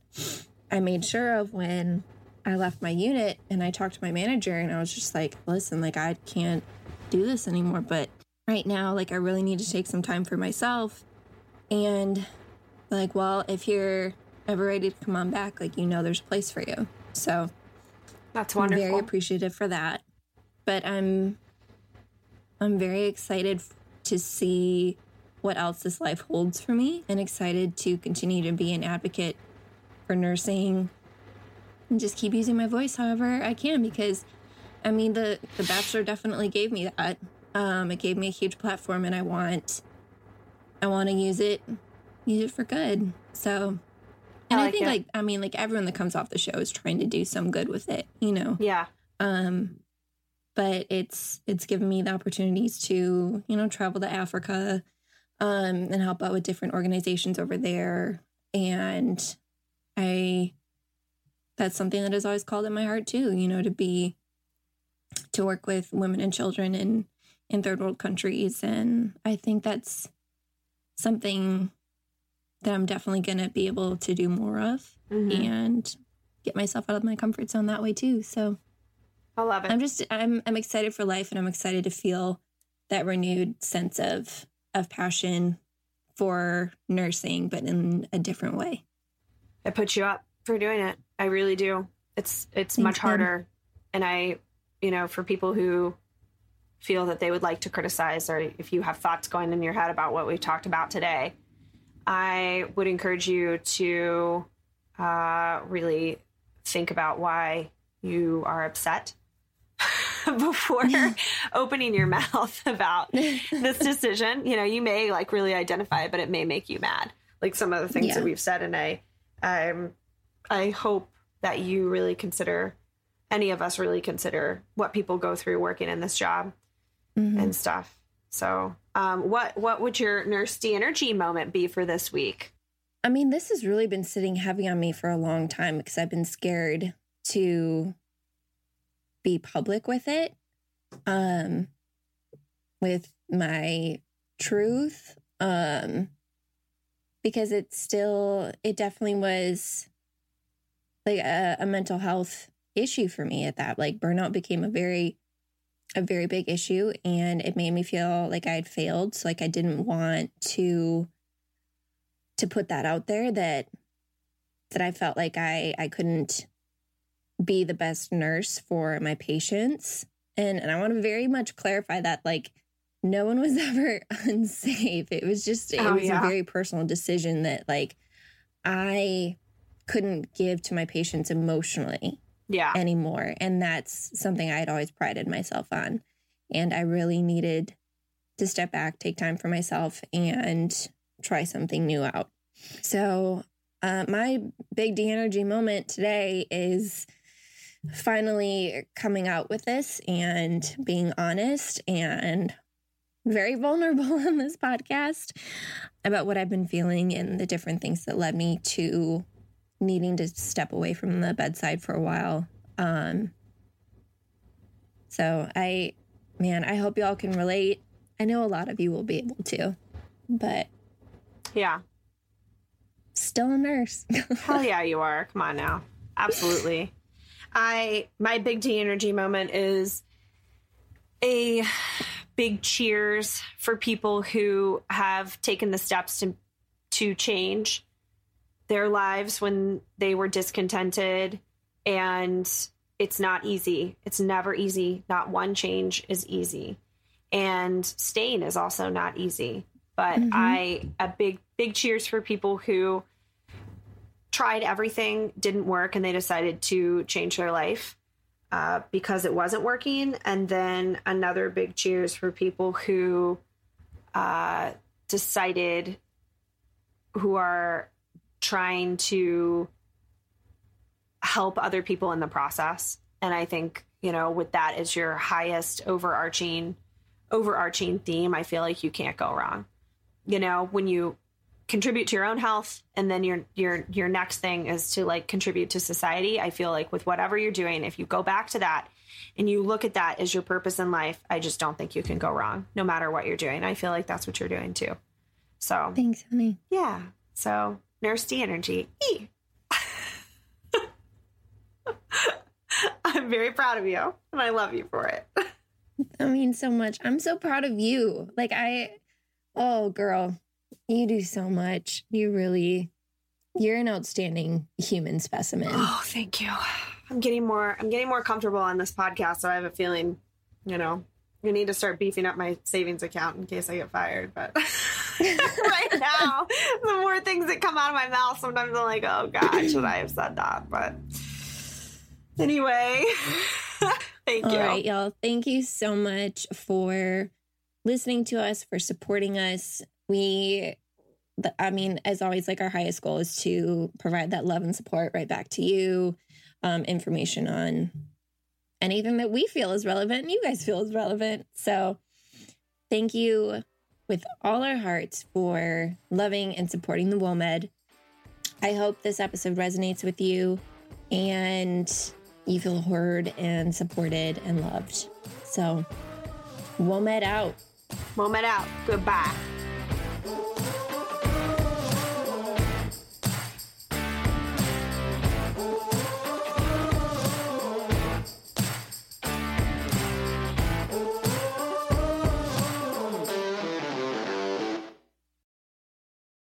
I made sure of when I left my unit and I talked to my manager and I was just like, "Listen, like I can't do this anymore, but right now like I really need to take some time for myself." And like, well, if you're ever ready to come on back, like you know there's a place for you. So, That's I'm very appreciative for that. But I'm I'm very excited to see what else this life holds for me and excited to continue to be an advocate for nursing and just keep using my voice however I can because I mean the the bachelor definitely gave me that. Um it gave me a huge platform and I want I want to use it use it for good. So and I I, think it. like I mean like everyone that comes off the show is trying to do some good with it, you know. yeah. Um but it's it's given me the opportunities to, you know, travel to Africa um and help out with different organizations over there and I that's something that is always called in my heart too, you know, to be to work with women and children in in third world countries and I think that's something that I'm definitely going to be able to do more of Mhm. and get myself out of my comfort zone that way too. So I love it. I'm just I'm I'm excited for life and I'm excited to feel that renewed sense of of passion for nursing but in a different way. I put you up for doing it. I really do. It's it's Thanks, much harder. And I, you know, for people who feel that they would like to criticize or if you have thoughts going in your head about what we've talked about today, I would encourage you to uh, really think about why you are upset before opening your mouth about this decision. You know, you may like really identify it, but it may make you mad. Like some of the things Yeah. that we've said, and I, um, I hope that you really consider, any of us really consider what people go through working in this job Mhm. and stuff. So, um, what what would your nurse D energy moment be for this week? I mean, this has really been sitting heavy on me for a long time because I've been scared to be public with it. Um with my truth. Um because it's still it definitely was like a, a mental health issue for me at that. Like burnout became a very a very big issue and it made me feel like I had failed. So like I didn't want to to put that out there that that I felt like I I couldn't be the best nurse for my patients. And and I want to very much clarify that like no one was ever unsafe. It was just it Oh, was yeah. a very personal decision that like I couldn't give to my patients emotionally Yeah, anymore. And that's something I had always prided myself on. And I really needed to step back, take time for myself, and try something new out. So, uh, my big D energy moment today is finally coming out with this and being honest and very vulnerable on this podcast about what I've been feeling and the different things that led me to needing to step away from the bedside for a while. Um, so I, man, I hope y'all can relate. I know a lot of you will be able to, but yeah. still a nurse. Hell yeah, you are. Come on now. Absolutely. I my big D energy moment is a big cheers for people who have taken the steps to to change their lives when they were discontented and it's not easy. It's never easy. Not one change is easy. And staying is also not easy. But Mhm. I a big big cheers for people who tried everything, didn't work, and they decided to change their life uh, because it wasn't working. And then another big cheers for people who uh, decided, who are trying to help other people in the process. And I think, you know, with that as your highest overarching overarching theme, I feel like you can't go wrong. You know, when you contribute to your own health and then your your your next thing is to like contribute to society i feel like with whatever you're doing if you go back to that and you look at that as your purpose in life i just don't think you can go wrong no matter what you're doing i feel like that's what you're doing too so Thanks, honey. yeah so nurse d energy E. i'm very proud of you and i love you for it I mean, so much. I'm so proud of you. Like I oh girl, you do so much. You really you're an outstanding human specimen. Oh, thank you. I'm getting more I'm getting more comfortable on this podcast, so I have a feeling, you know, I need to start beefing up my savings account in case I get fired. But right now, the more things that come out of my mouth, sometimes I'm like, oh God, should I have said that? But anyway, thank All you. right, y'all. Thank you so much for listening to us, for supporting us. We, I mean, as always, like our highest goal is to provide that love and support right back to you. Um, information on anything that we feel is relevant and you guys feel is relevant. So, thank you with all our hearts for loving and supporting the WOMED. I hope this episode resonates with you and you feel heard and supported and loved. So, WOMED out. WOMED out. Goodbye.